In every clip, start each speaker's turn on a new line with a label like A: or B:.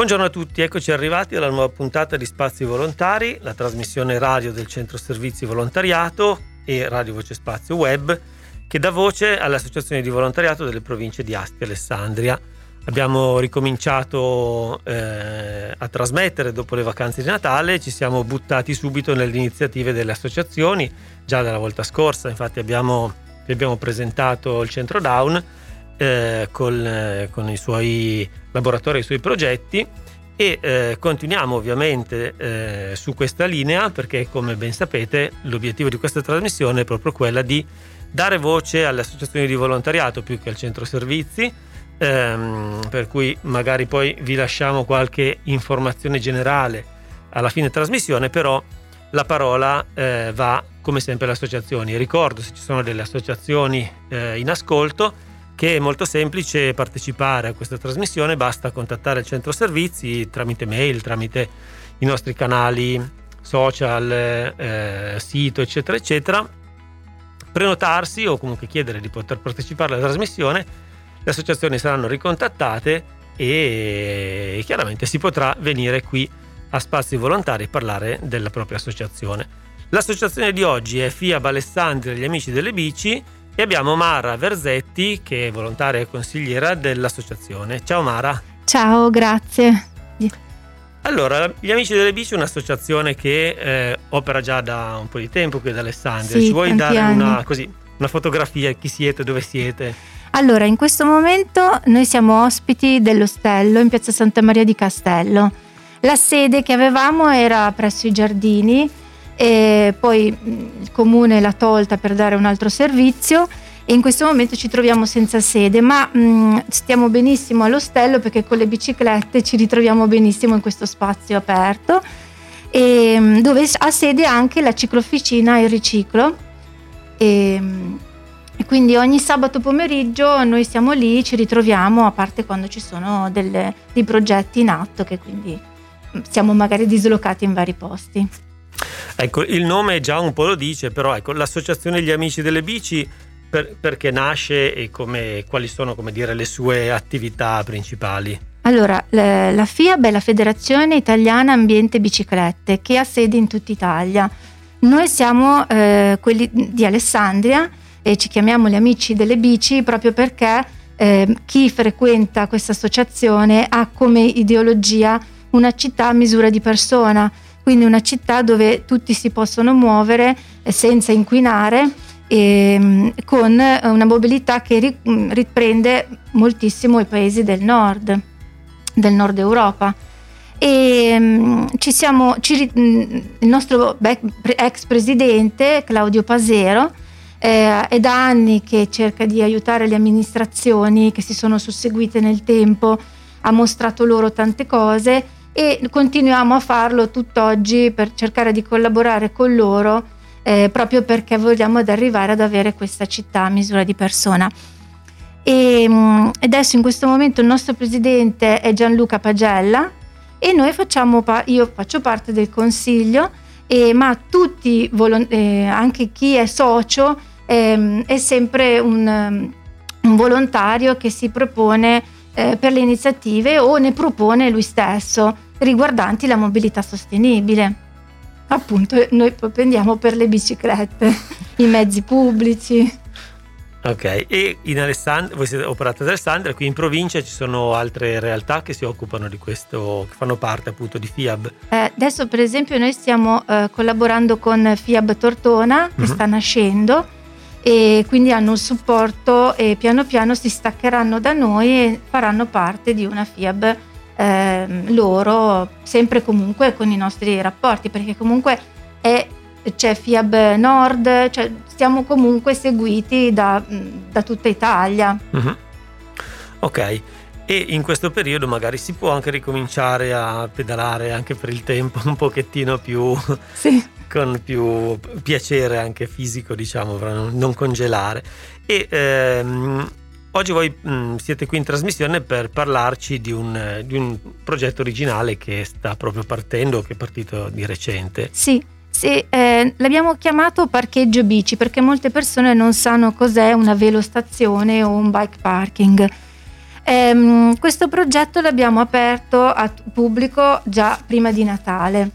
A: Buongiorno a tutti, eccoci arrivati alla nuova puntata di Spazi Volontari, la trasmissione radio del Centro Servizi Volontariato e Radio Voce Spazio Web che dà voce alle associazioni di volontariato delle province di Asti e Alessandria. Abbiamo ricominciato eh, a trasmettere dopo le vacanze di Natale, ci siamo buttati subito nelle iniziative delle associazioni, già dalla volta scorsa, infatti abbiamo, abbiamo presentato il centro Down eh, con, eh, con, i suoi laboratori e i suoi progetti e eh, continuiamo ovviamente eh, su questa linea perché come ben sapete l'obiettivo di questa trasmissione è proprio quella di dare voce alle associazioni di volontariato più che al centro servizi ehm, per cui magari poi vi lasciamo qualche informazione generale alla fine trasmissione però la parola eh, va come sempre alle associazioni. Ricordo se ci sono delle associazioni eh, in ascolto che è molto semplice partecipare a questa trasmissione, basta contattare il centro servizi tramite mail, tramite i nostri canali social, eh, sito, eccetera, eccetera, prenotarsi o comunque chiedere di poter partecipare alla trasmissione, le associazioni saranno ricontattate e chiaramente si potrà venire qui a Spazi Volontari e parlare della propria associazione. L'associazione di oggi è FIAB Alessandria gli Amici delle Bici e abbiamo Mara Verzetti che è volontaria e consigliera dell'associazione. Ciao Mara.
B: Ciao, grazie.
A: Allora, gli Amici delle Bici è un'associazione che eh, opera già da un po' di tempo qui ad Alessandria.
B: Sì,
A: Ci vuoi dare
B: una,
A: così, una fotografia? Chi siete? Dove siete?
B: Allora, in questo momento noi siamo ospiti dell'ostello in piazza Santa Maria di Castello. La sede che avevamo era presso i giardini e poi il comune l'ha tolta per dare un altro servizio e in questo momento ci troviamo senza sede, ma mh, stiamo benissimo all'ostello perché con le biciclette ci ritroviamo benissimo in questo spazio aperto e, dove ha sede anche la ciclofficina e il riciclo. E, e quindi ogni sabato pomeriggio noi siamo lì, ci ritroviamo, a parte quando ci sono delle, dei progetti in atto che quindi siamo magari dislocati in vari posti.
A: Ecco, il nome già un po' lo dice, però ecco, l'associazione Gli Amici delle Bici per, perché nasce e come, quali sono dire, le sue attività principali?
B: Allora, la FIAB è la Federazione Italiana Ambiente Biciclette che ha sede in tutta Italia. Noi siamo eh, quelli di Alessandria e ci chiamiamo gli amici delle bici proprio perché eh, chi frequenta questa associazione ha come ideologia una città a misura di persona quindi una città dove tutti si possono muovere eh, senza inquinare e mm, con una mobilità che mm, riprende moltissimo i paesi del nord, del nord Europa. E mm, ci siamo, ci, il nostro ex presidente Claudio Pasero eh, è da anni che cerca di aiutare le amministrazioni che si sono susseguite nel tempo, ha mostrato loro tante cose e continuiamo a farlo tutt'oggi per cercare di collaborare con loro eh, proprio perché vogliamo ad arrivare ad avere questa città a misura di persona. E mm, adesso in questo momento il nostro presidente è Gianluca Pagella e noi facciamo, io faccio parte del consiglio, e, ma tutti, eh, anche chi è socio, eh, è sempre un, un volontario che si propone eh, per le iniziative o ne propone lui stesso riguardanti la mobilità sostenibile. Appunto, noi propendiamo per le biciclette, i mezzi pubblici.
A: Ok, e in Alessandria, voi siete operati ad Alessandria, qui in provincia ci sono altre realtà che si occupano di questo, che fanno parte appunto di FIAB?
B: Eh, adesso per esempio noi stiamo eh, collaborando con FIAB Tortona che uh-huh. sta nascendo e quindi hanno un supporto e piano piano si staccheranno da noi e faranno parte di una FIAB eh, loro, sempre comunque con i nostri rapporti, perché comunque è, c'è FIAB Nord, cioè stiamo comunque seguiti da, da tutta Italia.
A: Uh-huh. Ok. E in questo periodo magari si può anche ricominciare a pedalare anche per il tempo un pochettino più sì con più piacere anche fisico, diciamo, per non congelare. E ehm, oggi voi mh, siete qui in trasmissione per parlarci di un, di un, progetto originale che sta proprio partendo, che è partito di recente.
B: Sì. Sì, eh, l'abbiamo chiamato parcheggio bici perché molte persone non sanno cos'è una velostazione o un bike parking. Ehm, questo progetto l'abbiamo aperto a pubblico già prima di Natale.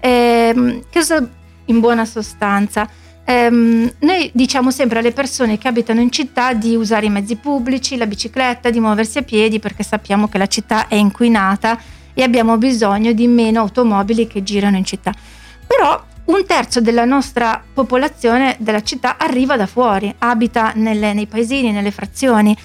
B: Ehm, cosa in buona sostanza? Ehm, noi diciamo sempre alle persone che abitano in città di usare i mezzi pubblici, la bicicletta, di muoversi a piedi perché sappiamo che la città è inquinata e abbiamo bisogno di meno automobili che girano in città. Però un terzo della nostra popolazione della città arriva da fuori, abita nelle, nei paesini, nelle frazioni.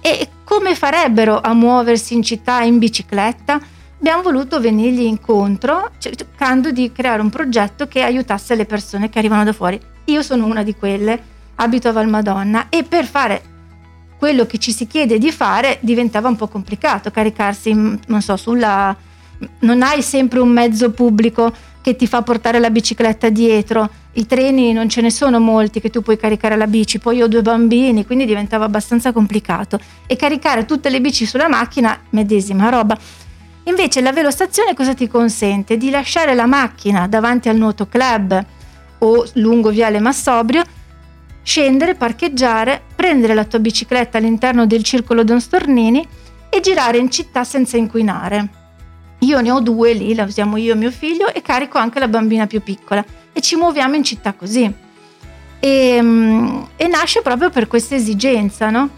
B: E come farebbero a muoversi in città in bicicletta? Abbiamo voluto venirgli incontro cercando di creare un progetto che aiutasse le persone che arrivano da fuori. Io sono una di quelle, abito a Valmadonna e per fare quello che ci si chiede di fare diventava un po' complicato, caricarsi, non so, sulla... non hai sempre un mezzo pubblico che ti fa portare la bicicletta dietro, i treni non ce ne sono molti che tu puoi caricare la bici, poi ho due bambini, quindi diventava abbastanza complicato e caricare tutte le bici sulla macchina, medesima roba. Invece la velostazione cosa ti consente? Di lasciare la macchina davanti al nuoto club o lungo Viale Massobrio, scendere, parcheggiare, prendere la tua bicicletta all'interno del circolo Don Stornini e girare in città senza inquinare. Io ne ho due lì, la usiamo io e mio figlio e carico anche la bambina più piccola e ci muoviamo in città così. E, ehm, e nasce proprio per questa esigenza, no?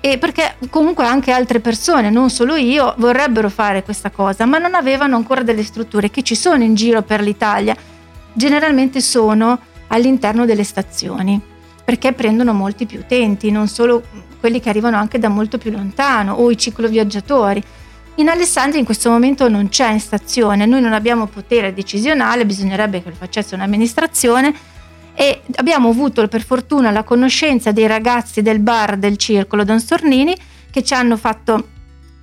B: E perché comunque anche altre persone, non solo io, vorrebbero fare questa cosa, ma non avevano ancora delle strutture che ci sono in giro per l'Italia. Generalmente sono all'interno delle stazioni, perché prendono molti più utenti, non solo quelli che arrivano anche da molto più lontano o i cicloviaggiatori. In Alessandria in questo momento non c'è in stazione, noi non abbiamo potere decisionale, bisognerebbe che lo facesse un'amministrazione e abbiamo avuto per fortuna la conoscenza dei ragazzi del bar del circolo Don Stornini che ci hanno fatto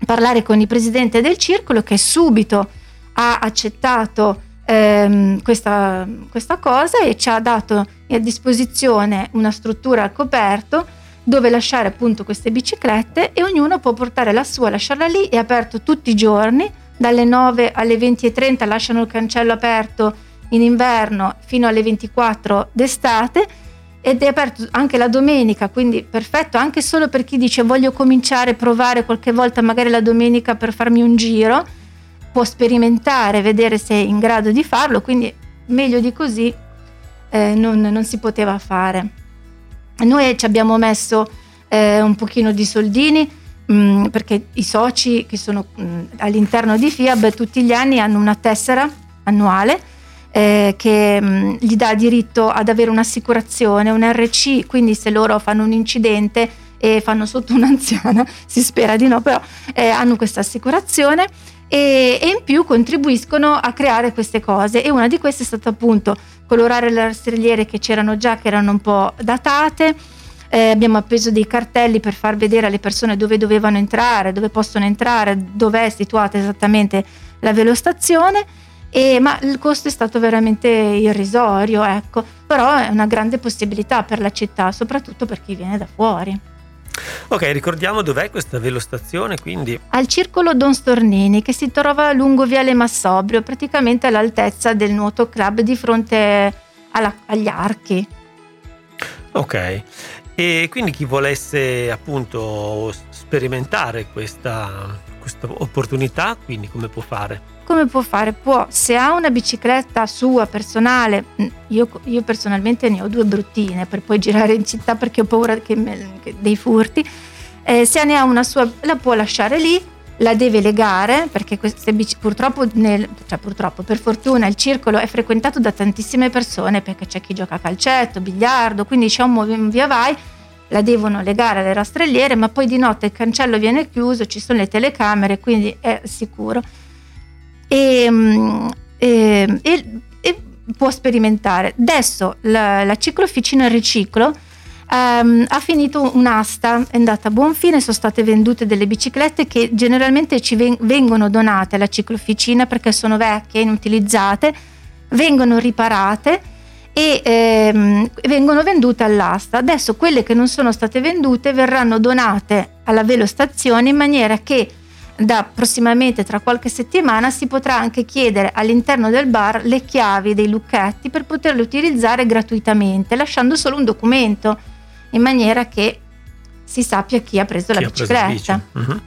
B: parlare con il presidente del circolo che subito ha accettato ehm, questa, questa cosa e ci ha dato a disposizione una struttura al coperto dove lasciare appunto queste biciclette e ognuno può portare la sua, lasciarla lì, è aperto tutti i giorni, dalle 9 alle 20.30 lasciano il cancello aperto in inverno fino alle 24 d'estate ed è aperto anche la domenica, quindi perfetto anche solo per chi dice voglio cominciare a provare qualche volta magari la domenica per farmi un giro, può sperimentare, vedere se è in grado di farlo, quindi meglio di così eh, non, non si poteva fare. Noi ci abbiamo messo eh, un pochino di soldini mh, mm, perché i soci che sono mh, mm, all'interno di FIAB tutti gli anni hanno una tessera annuale eh, che mh, mm, gli dà diritto ad avere un'assicurazione, un RC, quindi se loro fanno un incidente e fanno sotto un'anziana, si spera di no, però eh, hanno questa assicurazione e, e, in più contribuiscono a creare queste cose e una di queste è stata appunto colorare le rastrelliere che c'erano già, che erano un po' datate. Eh, abbiamo appeso dei cartelli per far vedere alle persone dove dovevano entrare, dove possono entrare, dove è situata esattamente la velostazione. E, ma il costo è stato veramente irrisorio, ecco. però è una grande possibilità per la città, soprattutto per chi viene da fuori.
A: Ok, ricordiamo dov'è questa velostazione quindi?
B: Al circolo Don Stornini che si trova lungo Viale Massobrio, praticamente all'altezza del nuoto club di fronte alla, agli archi.
A: Ok, e quindi chi volesse appunto sperimentare questa, questa opportunità, quindi come può fare?
B: Come può fare? Può, se ha una bicicletta sua personale, mm, io, io personalmente ne ho due bruttine per poi girare in città perché ho paura che me, che dei furti, eh, se ne ha una sua la può lasciare lì, la deve legare perché queste bici, purtroppo, nel, cioè purtroppo, per fortuna il circolo è frequentato da tantissime persone perché c'è chi gioca a calcetto, biliardo, quindi c'è un via vai la devono legare alle rastrelliere, ma poi di notte il cancello viene chiuso, ci sono le telecamere, quindi è sicuro e, mm, e, e, e può sperimentare. Adesso la, la ciclofficina Riciclo um, ha finito un'asta, è andata a buon fine, sono state vendute delle biciclette che generalmente ci ven- vengono donate alla ciclofficina perché sono vecchie, inutilizzate, vengono riparate e ehm, vengono vendute all'asta. Adesso quelle che non sono state vendute verranno donate alla velostazione in maniera che da prossimamente tra qualche settimana si potrà anche chiedere all'interno del bar le chiavi dei lucchetti per poterle utilizzare gratuitamente, lasciando solo un documento in maniera che si sappia chi ha preso chi la bicicletta. Preso uh-huh.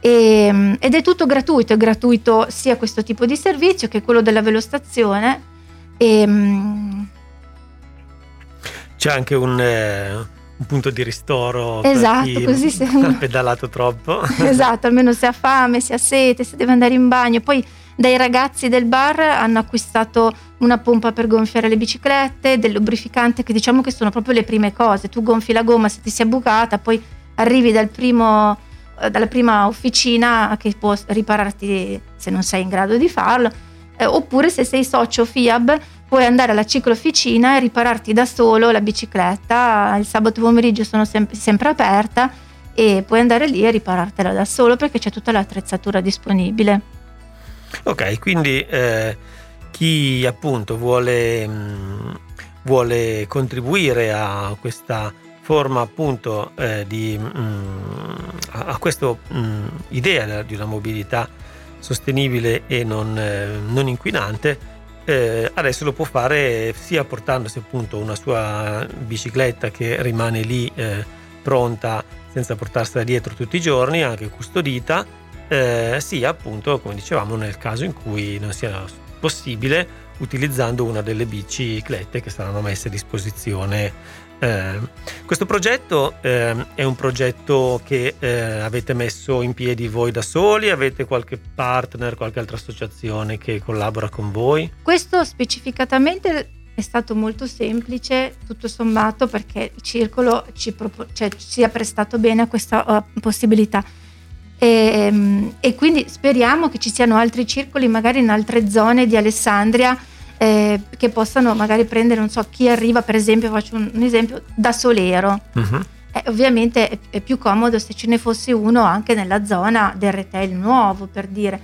B: E, ehm, ed è tutto gratuito, è gratuito sia questo tipo di servizio che quello della velostazione. E, ehm,
A: C'è anche un, eh, un, punto di ristoro
B: esatto, così
A: se ha pedalato troppo.
B: esatto, almeno se ha fame, se ha sete, se deve andare in bagno. Poi dai ragazzi del bar hanno acquistato una pompa per gonfiare le biciclette, del lubrificante che diciamo che sono proprio le prime cose. Tu gonfi la gomma se ti si è bucata, poi arrivi dal primo eh, dalla prima officina che può ripararti se non sei in grado di farlo, eh, oppure se sei socio FIAB puoi andare alla ciclofficina e ripararti da solo la bicicletta, il sabato pomeriggio sono sem- sempre aperta e puoi andare lì e riparartela da solo perché c'è tutta l'attrezzatura disponibile.
A: Ok, quindi eh, chi appunto vuole, mh, mm, vuole contribuire a questa forma appunto eh, di, mh, mm, a, questa mm, idea di una mobilità sostenibile e non, eh, non inquinante, eh, adesso lo può fare sia portandosi appunto una sua bicicletta che rimane lì eh, pronta senza portarsela dietro tutti i giorni, anche custodita, eh, sia appunto, come dicevamo, nel caso in cui non sia possibile utilizzando una delle biciclette che saranno messe a disposizione eh, questo progetto eh, è un progetto che eh, avete messo in piedi voi da soli? Avete qualche partner, qualche altra associazione che collabora con voi?
B: Questo specificatamente è stato molto semplice, tutto sommato, perché il circolo ci, propo- cioè, si è prestato bene a questa uh, possibilità. E, ehm, e quindi speriamo che ci siano altri circoli, magari in altre zone di Alessandria eh, che possano magari prendere, non so, chi arriva per esempio, faccio un, un esempio, da Solero. Uh-huh. Eh, ovviamente è, è, più comodo se ce ne fosse uno anche nella zona del retail nuovo, per dire.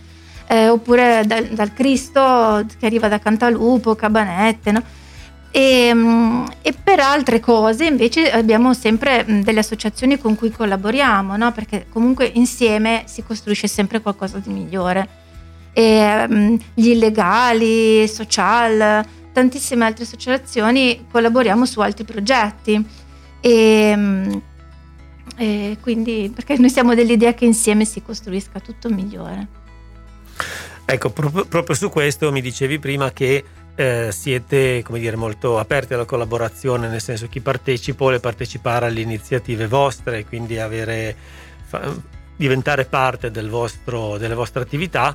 B: Eh, oppure dal, dal, Cristo che arriva da Cantalupo, Cabanette, no? E, mm, e, per altre cose invece abbiamo sempre mm, delle associazioni con cui collaboriamo, no? perché comunque insieme si costruisce sempre qualcosa di migliore e, um, gli illegali, social, tantissime altre associazioni collaboriamo su altri progetti e, um, e quindi perché noi siamo dell'idea che insieme si costruisca tutto migliore.
A: Ecco, proprio, proprio su questo mi dicevi prima che eh, siete dire, molto aperti alla collaborazione, nel senso chi partecipa vuole partecipare alle iniziative vostre, quindi avere, fa, diventare parte del vostro, delle vostre attività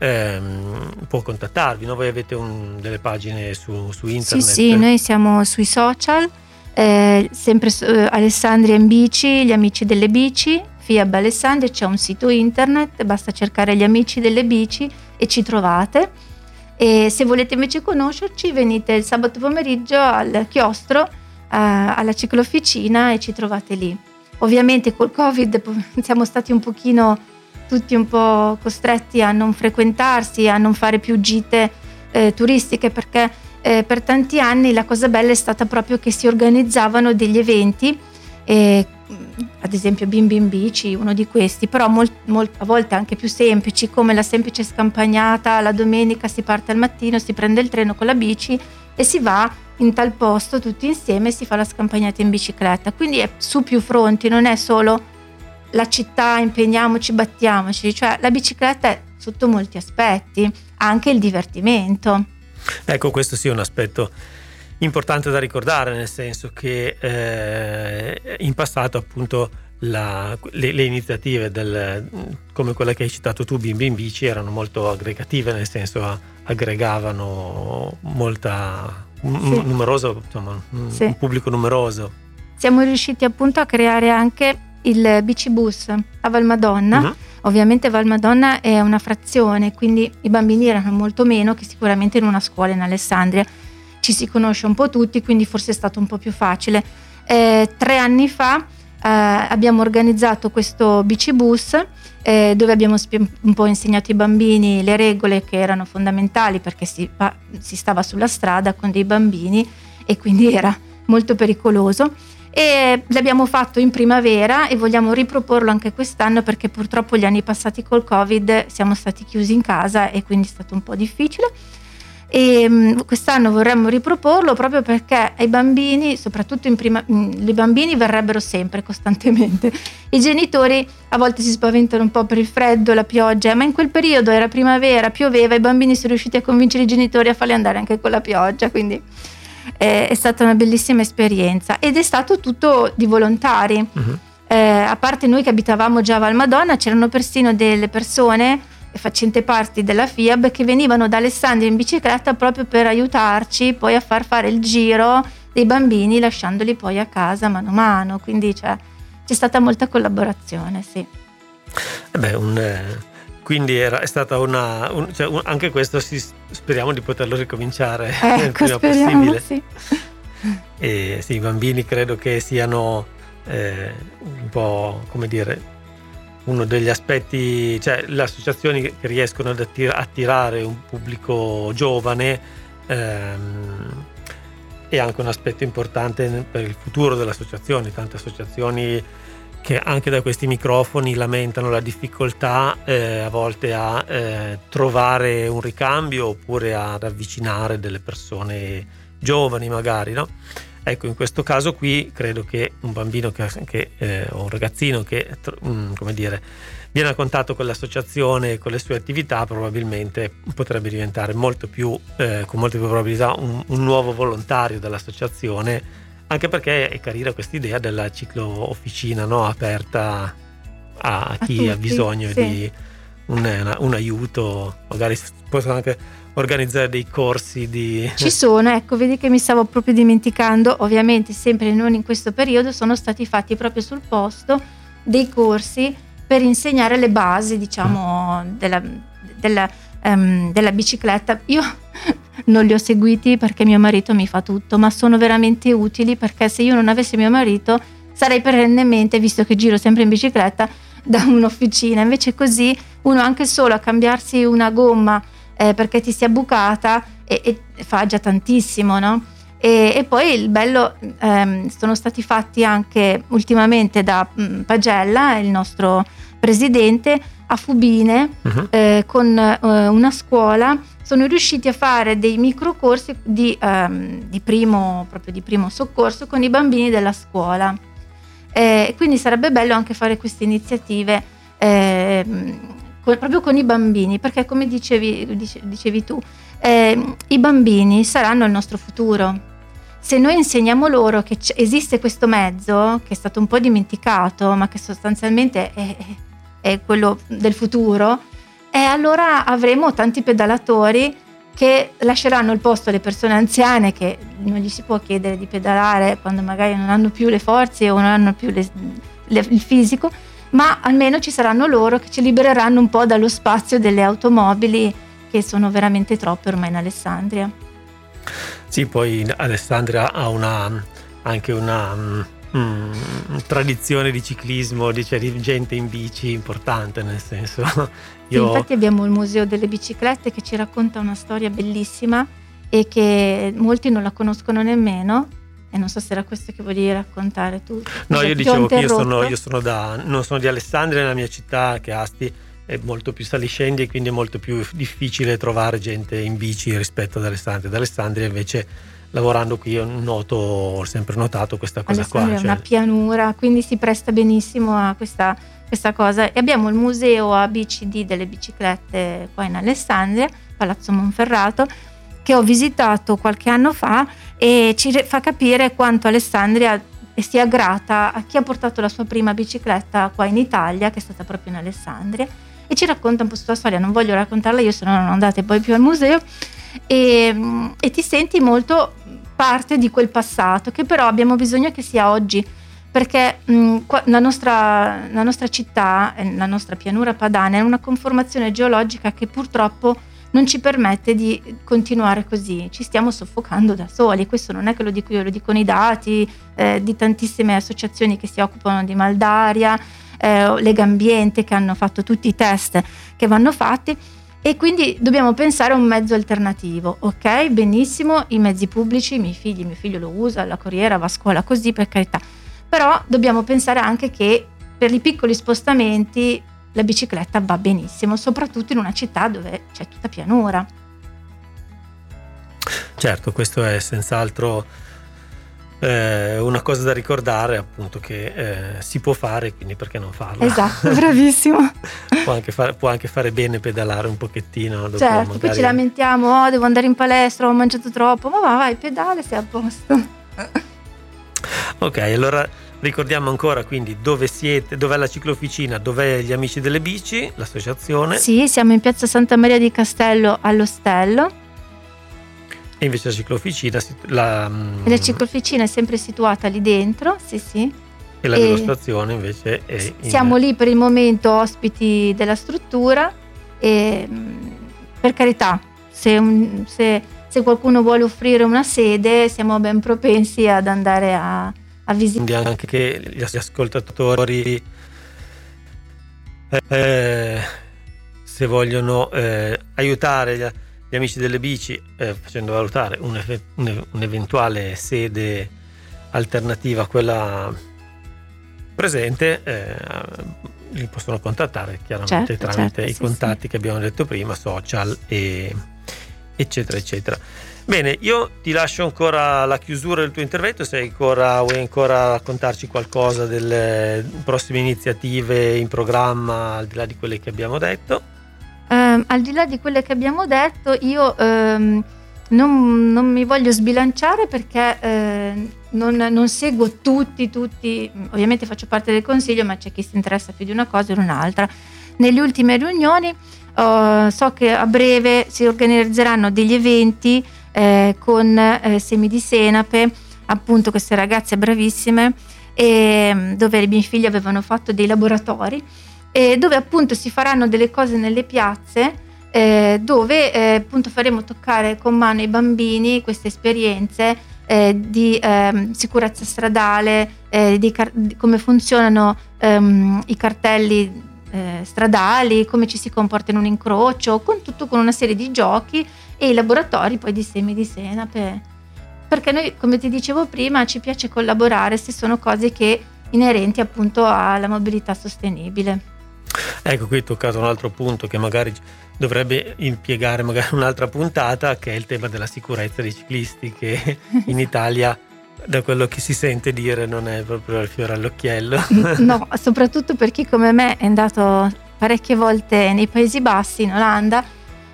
A: ehm, può contattarvi. No? Voi avete un, delle pagine su, su, internet?
B: Sì, sì, noi siamo sui social, eh, sempre su, eh, Alessandria in bici, gli amici delle bici, FIAB Alessandria, c'è un sito internet, basta cercare gli amici delle bici e ci trovate. E se volete invece conoscerci, venite il sabato pomeriggio al chiostro, eh, alla ciclofficina e ci trovate lì. Ovviamente col Covid siamo stati un pochino tutti un po' costretti a non frequentarsi, a non fare più gite eh, turistiche perché eh, per tanti anni la cosa bella è stata proprio che si organizzavano degli eventi, eh, ad esempio Bimbi in Bici, uno di questi, però molt, molt, a volte anche più semplici come la semplice scampagnata, la domenica si parte al mattino, si prende il treno con la bici e si va in tal posto tutti insieme e si fa la scampagnata in bicicletta. Quindi è su più fronti, non è solo la città, impegniamoci, battiamoci, cioè la bicicletta è sotto molti aspetti, anche il divertimento.
A: Ecco, questo sì è un aspetto importante da ricordare, nel senso che eh, in passato appunto la, le, le, iniziative del, come quella che hai citato tu, Bimbi in Bici, erano molto aggregative, nel senso aggregavano molta, sì. numeroso, insomma, sì. un pubblico numeroso.
B: Siamo riusciti appunto a creare anche il bicibus a Valmadonna. Uh-huh. Ovviamente Valmadonna è una frazione, quindi i bambini erano molto meno che sicuramente in una scuola in Alessandria. Ci si conosce un po' tutti, quindi forse è stato un po' più facile. Eh, tre anni fa eh, abbiamo organizzato questo bicibus eh, dove abbiamo un po' insegnato ai bambini le regole che erano fondamentali perché si, si stava sulla strada con dei bambini e quindi era molto pericoloso e l'abbiamo fatto in primavera e vogliamo riproporlo anche quest'anno perché purtroppo gli anni passati col covid siamo stati chiusi in casa e quindi è stato un po' difficile e um, quest'anno vorremmo riproporlo proprio perché ai bambini, soprattutto in prima, mh, i bambini verrebbero sempre, costantemente. I genitori a volte si spaventano un po' per il freddo, la pioggia, ma in quel periodo era primavera, pioveva, i bambini sono riusciti a convincere i genitori a farli andare anche con la pioggia, quindi eh, è stata una bellissima esperienza ed è stato tutto di volontari. Uh-huh. Eh, a parte noi che abitavamo già a Valmadonna, c'erano persino delle persone facente parte della FIAB che venivano da Alessandria in bicicletta proprio per aiutarci poi a far fare il giro dei bambini lasciandoli poi a casa mano a mano, quindi cioè, c'è stata molta collaborazione, sì.
A: Eh beh, un, eh, quindi era, è stata una, un, cioè, un, anche questo si, speriamo di poterlo ricominciare
B: ecco, il prima possibile. Sì.
A: E sì, i bambini credo che siano eh, un po' come dire uno degli aspetti, cioè le associazioni che riescono ad attirare un pubblico giovane ehm, è anche un aspetto importante per il futuro delle associazioni. Tante associazioni che anche da questi microfoni lamentano la difficoltà eh, a volte a eh, trovare un ricambio oppure ad avvicinare delle persone giovani magari, no? Ecco, in questo caso qui credo che un bambino che, che, eh, o un ragazzino che mm, come dire, viene a contatto con l'associazione e con le sue attività probabilmente potrebbe diventare molto più, eh, con molte più probabilità un, un, nuovo volontario dell'associazione, anche perché è carina questa idea della ciclo officina no? aperta a, chi a ha bisogno sì. di un, un, aiuto, magari possono anche organizzare dei corsi di...
B: Ci sono, ecco, vedi che mi stavo proprio dimenticando, ovviamente sempre non in questo periodo, sono stati fatti proprio sul posto dei corsi per insegnare le basi, diciamo, della, della, um, della bicicletta. Io non li ho seguiti perché mio marito mi fa tutto, ma sono veramente utili perché se io non avessi mio marito sarei perennemente, visto che giro sempre in bicicletta, da un'officina. Invece così uno anche solo a cambiarsi una gomma eh, perché ti sia bucata e, e, fa già tantissimo, no? E, e poi il bello, ehm, sono stati fatti anche ultimamente da mh, mm, Pagella, il nostro presidente, a Fubine uh-huh. eh, con eh, una scuola sono riusciti a fare dei microcorsi di, ehm, di, primo, proprio di primo soccorso con i bambini della scuola. Eh, quindi sarebbe bello anche fare queste iniziative eh, con, proprio con i bambini, perché come dicevi, dicevi tu, eh, i bambini saranno il nostro futuro. Se noi insegniamo loro che esiste questo mezzo, che è stato un po' dimenticato, ma che sostanzialmente è, è quello del futuro, e allora avremo tanti pedalatori che lasceranno il posto alle persone anziane che non gli si può chiedere di pedalare quando magari non hanno più le forze o non hanno più le, le, il fisico ma almeno ci saranno loro che ci libereranno un po' dallo spazio delle automobili che sono veramente troppe ormai in Alessandria.
A: Sì, poi Alessandria ha una, anche una mm, mm tradizione di ciclismo, di, cioè, di gente in bici importante, nel senso...
B: Io... Infatti abbiamo il Museo delle Biciclette che ci racconta una storia bellissima e che molti non la conoscono nemmeno e non so se era questo che volevi raccontare tu.
A: No, io dicevo che io sono, io sono, da, non sono di Alessandria, nella mia città, che Asti è molto più saliscendi e quindi è molto più difficile trovare gente in bici rispetto ad Alessandria. Ad Alessandria invece lavorando qui ho, noto, ho sempre notato questa cosa
B: Alessandria
A: qua.
B: È cioè... una pianura, quindi si presta benissimo a questa, questa cosa. E abbiamo il museo ABCD delle biciclette qua in Alessandria, Palazzo Monferrato, che ho visitato qualche anno fa e ci fa capire quanto Alessandria sia grata a chi ha portato la sua prima bicicletta qua in Italia, che è stata proprio in Alessandria, e ci racconta un po' questa storia. Non voglio raccontarla io, se no non andate poi più al museo. E, e ti senti molto parte di quel passato, che però abbiamo bisogno che sia oggi perché mh, la, nostra, la, nostra, città, la nostra pianura padana è una conformazione geologica che purtroppo non ci permette di continuare così, ci stiamo soffocando da soli, questo non è che lo dico io, lo dicono i dati eh, di tantissime associazioni che si occupano di maldaria, eh, Lega Ambiente che hanno fatto tutti i test che vanno fatti e quindi dobbiamo pensare a un mezzo alternativo, ok? Benissimo, i mezzi pubblici, i miei figli, mio figlio lo usa, la corriera va a scuola così per carità, però dobbiamo pensare anche che per i piccoli spostamenti la bicicletta va benissimo, soprattutto in una città dove c'è tutta pianura.
A: Certo, questo è senz'altro eh, una cosa da ricordare appunto che eh, si può fare, quindi perché non farlo?
B: Esatto, bravissimo.
A: Può, anche fare, può, anche fare, bene pedalare un pochettino.
B: Dopo certo, magari... poi ci lamentiamo, oh devo andare in palestra, ho mangiato troppo, ma va, vai, pedale, sei a posto.
A: ok, allora ricordiamo ancora quindi dove siete, dov'è la ciclofficina, dov'è gli Amici delle Bici, l'associazione.
B: Sì, siamo in piazza Santa Maria di Castello all'Ostello
A: e invece la ciclofficina... La,
B: mm, la ciclofficina è sempre situata lì dentro, sì sì.
A: E la degustazione invece è...
B: In... Siamo lì per il momento ospiti della struttura e mm, per carità, se, un, se, se qualcuno vuole offrire una sede siamo ben propensi ad andare a, a visitare.
A: Anche che gli ascoltatori... Eh, se vogliono eh, aiutare gli amici delle bici eh, facendo valutare un'eventuale sede alternativa a quella presente eh, li possono contattare chiaramente certo, tramite certo, i sì, contatti sì. che abbiamo detto prima social e, eccetera eccetera bene io ti lascio ancora la chiusura del tuo intervento se ancora, vuoi ancora raccontarci qualcosa delle prossime iniziative in programma al di là di quelle che abbiamo detto
B: Um, al di là di quelle che abbiamo detto, io um, non, non, mi voglio sbilanciare perché eh, non, non, seguo tutti, tutti, ovviamente faccio parte del consiglio, ma c'è chi si interessa più di una cosa o di un'altra. Nelle ultime riunioni uh, so che a breve si organizzeranno degli eventi eh, con eh, semi di senape, appunto queste ragazze bravissime, e, dove i miei figli avevano fatto dei laboratori eh, dove appunto si faranno delle cose nelle piazze eh, dove eh, appunto faremo toccare con mano ai bambini queste esperienze eh, di ehm, sicurezza stradale, eh, di, car- di, come funzionano ehm, i cartelli eh, stradali, come ci si comporta in un incrocio, con tutto con una serie di giochi e i laboratori poi di semi di senape. Perché noi, come ti dicevo prima, ci piace collaborare se sono cose che inerenti appunto alla mobilità sostenibile.
A: Ecco, qui hai toccato un altro punto che magari dovrebbe impiegare magari un'altra puntata, che è il tema della sicurezza dei ciclisti, che in Italia da quello che si sente dire non è proprio il fiore all'occhiello.
B: No, soprattutto per chi come me è andato parecchie volte nei Paesi Bassi, in Olanda,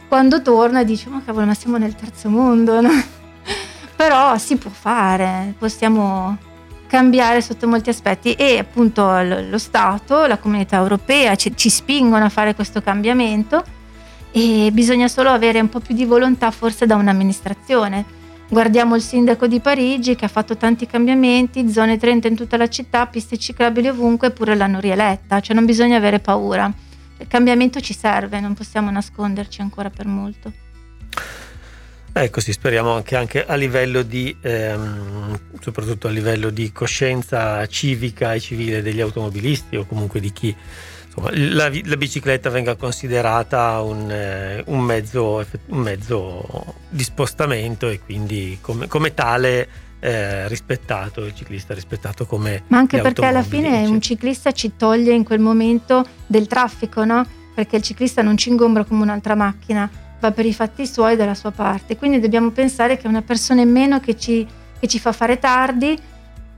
B: quando torna dice ma cavolo ma siamo nel terzo mondo, no? Però si può fare, possiamo cambiare sotto molti aspetti e appunto lo Stato, la comunità europea ci, ci spingono a fare questo cambiamento e bisogna solo avere un po' più di volontà forse da un'amministrazione. Guardiamo il sindaco di Parigi che ha fatto tanti cambiamenti, zone 30 in tutta la città, piste ciclabili ovunque, eppure l'hanno rieletta, cioè non bisogna avere paura. Il cambiamento ci serve, non possiamo nasconderci ancora per molto.
A: Ecco sì, speriamo anche, anche a livello di, ehm, soprattutto a livello di coscienza civica e civile degli automobilisti o comunque di chi insomma, la, la, bicicletta venga considerata un, eh, un, mezzo, un, mezzo, di spostamento e quindi come, come tale eh, rispettato, il ciclista rispettato come...
B: Ma anche perché alla fine un ciclista ci toglie in quel momento del traffico, no? Perché il ciclista non ci ingombra come un'altra macchina va per i fatti suoi dalla sua parte. Quindi dobbiamo pensare che è una persona in meno che ci, che ci fa fare tardi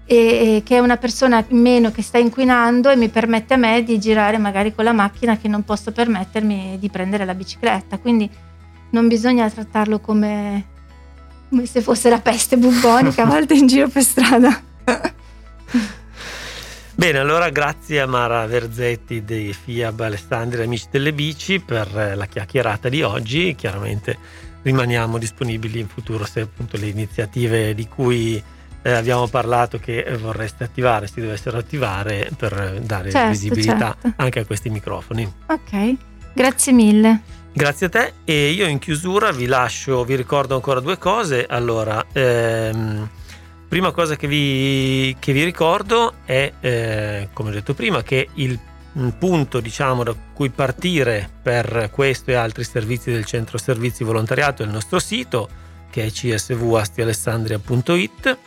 B: e, e, che è una persona in meno che sta inquinando e mi permette a me di girare magari con la macchina che non posso permettermi di prendere la bicicletta. Quindi non bisogna trattarlo come, come se fosse la peste bubbonica a volte in giro per strada.
A: Bene, allora grazie a Mara Verzetti di FIAB Alessandria Amici delle Bici per eh, la chiacchierata di oggi. Chiaramente rimaniamo disponibili in futuro se appunto le iniziative di cui eh, abbiamo parlato che vorreste attivare si dovessero attivare per dare certo, visibilità certo. anche a questi microfoni.
B: Ok, grazie mille.
A: Grazie a te e io in chiusura vi lascio, vi ricordo ancora due cose. Allora, ehm, Prima cosa che vi, che vi ricordo è, eh, come ho detto prima, che il punto diciamo, da cui partire per questo e altri servizi del centro servizi volontariato è il nostro sito che è csvastialessandria.it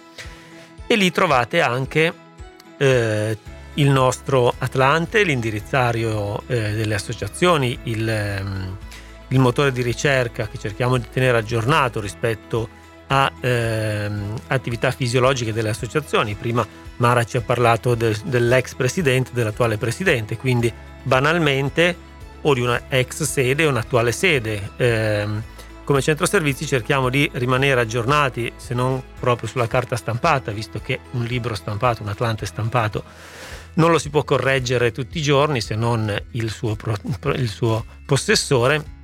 A: e lì trovate anche eh, il nostro Atlante, l'indirizzario eh, delle associazioni, il, ehm, il, motore di ricerca che cerchiamo di tenere aggiornato rispetto a ehm, attività fisiologiche delle associazioni. Prima Mara ci ha parlato de, dell'ex presidente, dell'attuale presidente, quindi banalmente o di una ex sede o un'attuale sede. Eh, come centro servizi cerchiamo di rimanere aggiornati, se non proprio sulla carta stampata, visto che un libro stampato, un Atlante stampato, non lo si può correggere tutti i giorni se non il suo, il suo possessore.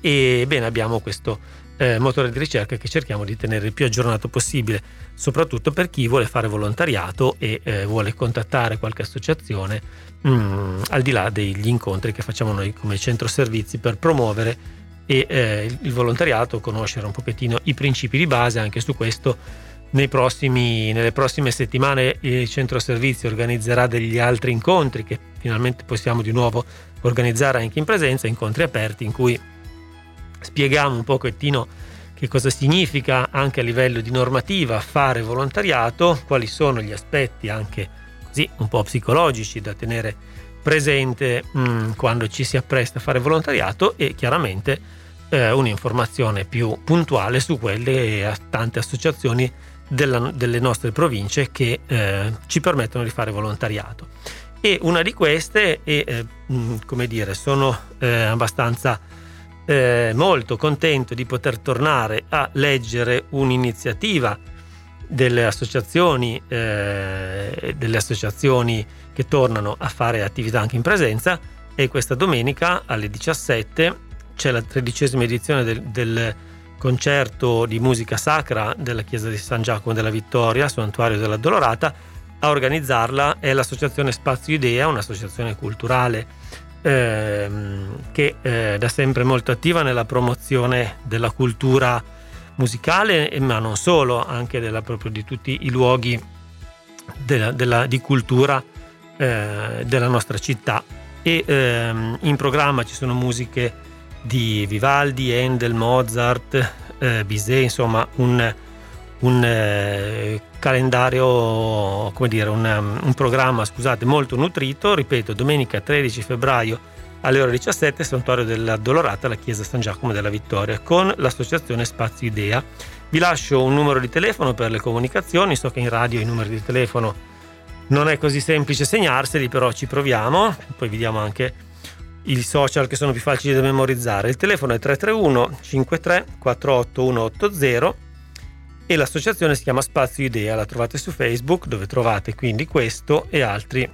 A: E bene, abbiamo questo eh, motore di ricerca che cerchiamo di tenere il più aggiornato possibile, soprattutto per chi vuole fare volontariato e eh, vuole contattare qualche associazione mh, mm, al di là degli incontri che facciamo noi come centro servizi per promuovere e eh, il volontariato, conoscere un pochettino i principi di base, anche su questo prossimi, nelle prossime settimane il centro servizi organizzerà degli altri incontri che finalmente possiamo di nuovo organizzare anche in presenza, incontri aperti in cui spieghiamo un pochettino che cosa significa anche a livello di normativa fare volontariato, quali sono gli aspetti anche così un po' psicologici da tenere presente mh, mm, quando ci si appresta a fare volontariato e chiaramente eh, un'informazione più puntuale su quelle tante associazioni della, delle nostre province che eh, ci permettono di fare volontariato. E una di queste, e eh, mm, come dire, sono eh, abbastanza eh, molto contento di poter tornare a leggere un'iniziativa delle associazioni, eh, delle associazioni che tornano a fare attività anche in presenza e questa domenica alle 17 c'è la tredicesima edizione del, del concerto di musica sacra della chiesa di San Giacomo della Vittoria, Santuario della Dolorata. A organizzarla è l'associazione Spazio Idea, un'associazione culturale ehm, che è eh, da sempre molto attiva nella promozione della cultura musicale, ma non solo, anche della, proprio di tutti i luoghi della, della, di cultura eh, della nostra città. E ehm, in programma ci sono musiche di Vivaldi, Handel, Mozart, eh, Bizet, insomma un, un eh, calendario, come dire, un, un, programma scusate, molto nutrito, ripeto, domenica 13 febbraio alle ore 17, Santuario della Dolorata, alla Chiesa San Giacomo della Vittoria, con l'associazione Spazio Idea. Vi lascio un numero di telefono per le comunicazioni, so che in radio i numeri di telefono non è così semplice segnarseli, però ci proviamo, poi vediamo anche i social che sono più facili da memorizzare. Il telefono è 331 53 48180 e l'associazione si chiama Spazio Idea, la trovate su Facebook dove trovate quindi questo e, altri,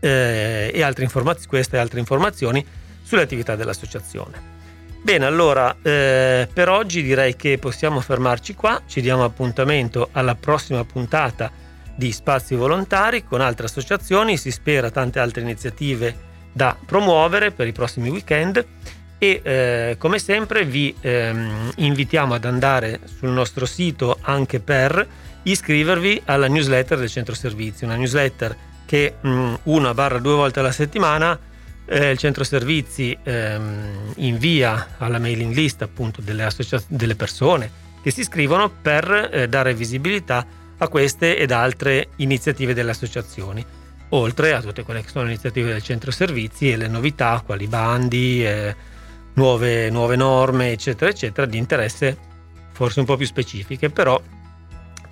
A: eh, e altre informazioni, queste e altre informazioni sulle attività dell'associazione. Bene, allora eh, per oggi direi che possiamo fermarci qua, ci diamo appuntamento alla prossima puntata di Spazi Volontari con altre associazioni, si spera tante altre iniziative da promuovere per i prossimi weekend e eh, come sempre vi ehm, invitiamo ad andare sul nostro sito anche per iscrivervi alla newsletter del centro servizi, una newsletter che mh, mm, una barra due volte alla settimana eh, il centro servizi ehm, invia alla mailing list appunto delle, associa- delle persone che si iscrivono per eh, dare visibilità a queste ed altre iniziative delle associazioni oltre a tutte quelle che sono iniziative del centro servizi e le novità quali bandi eh, nuove, nuove norme, eccetera, eccetera, di interesse forse un po' più specifiche, però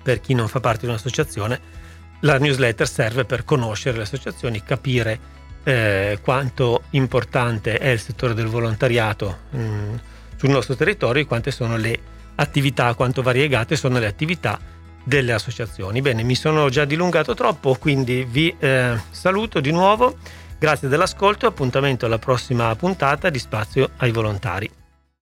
A: per chi non fa parte di un'associazione la newsletter serve per conoscere le associazioni, capire eh, quanto importante è il settore del volontariato mh, mm, sul nostro territorio e quante sono le attività, quanto variegate sono le attività delle associazioni. Bene, mi sono già dilungato troppo, quindi vi eh, saluto di nuovo. Grazie dell'ascolto e appuntamento alla prossima puntata di Spazio ai Volontari.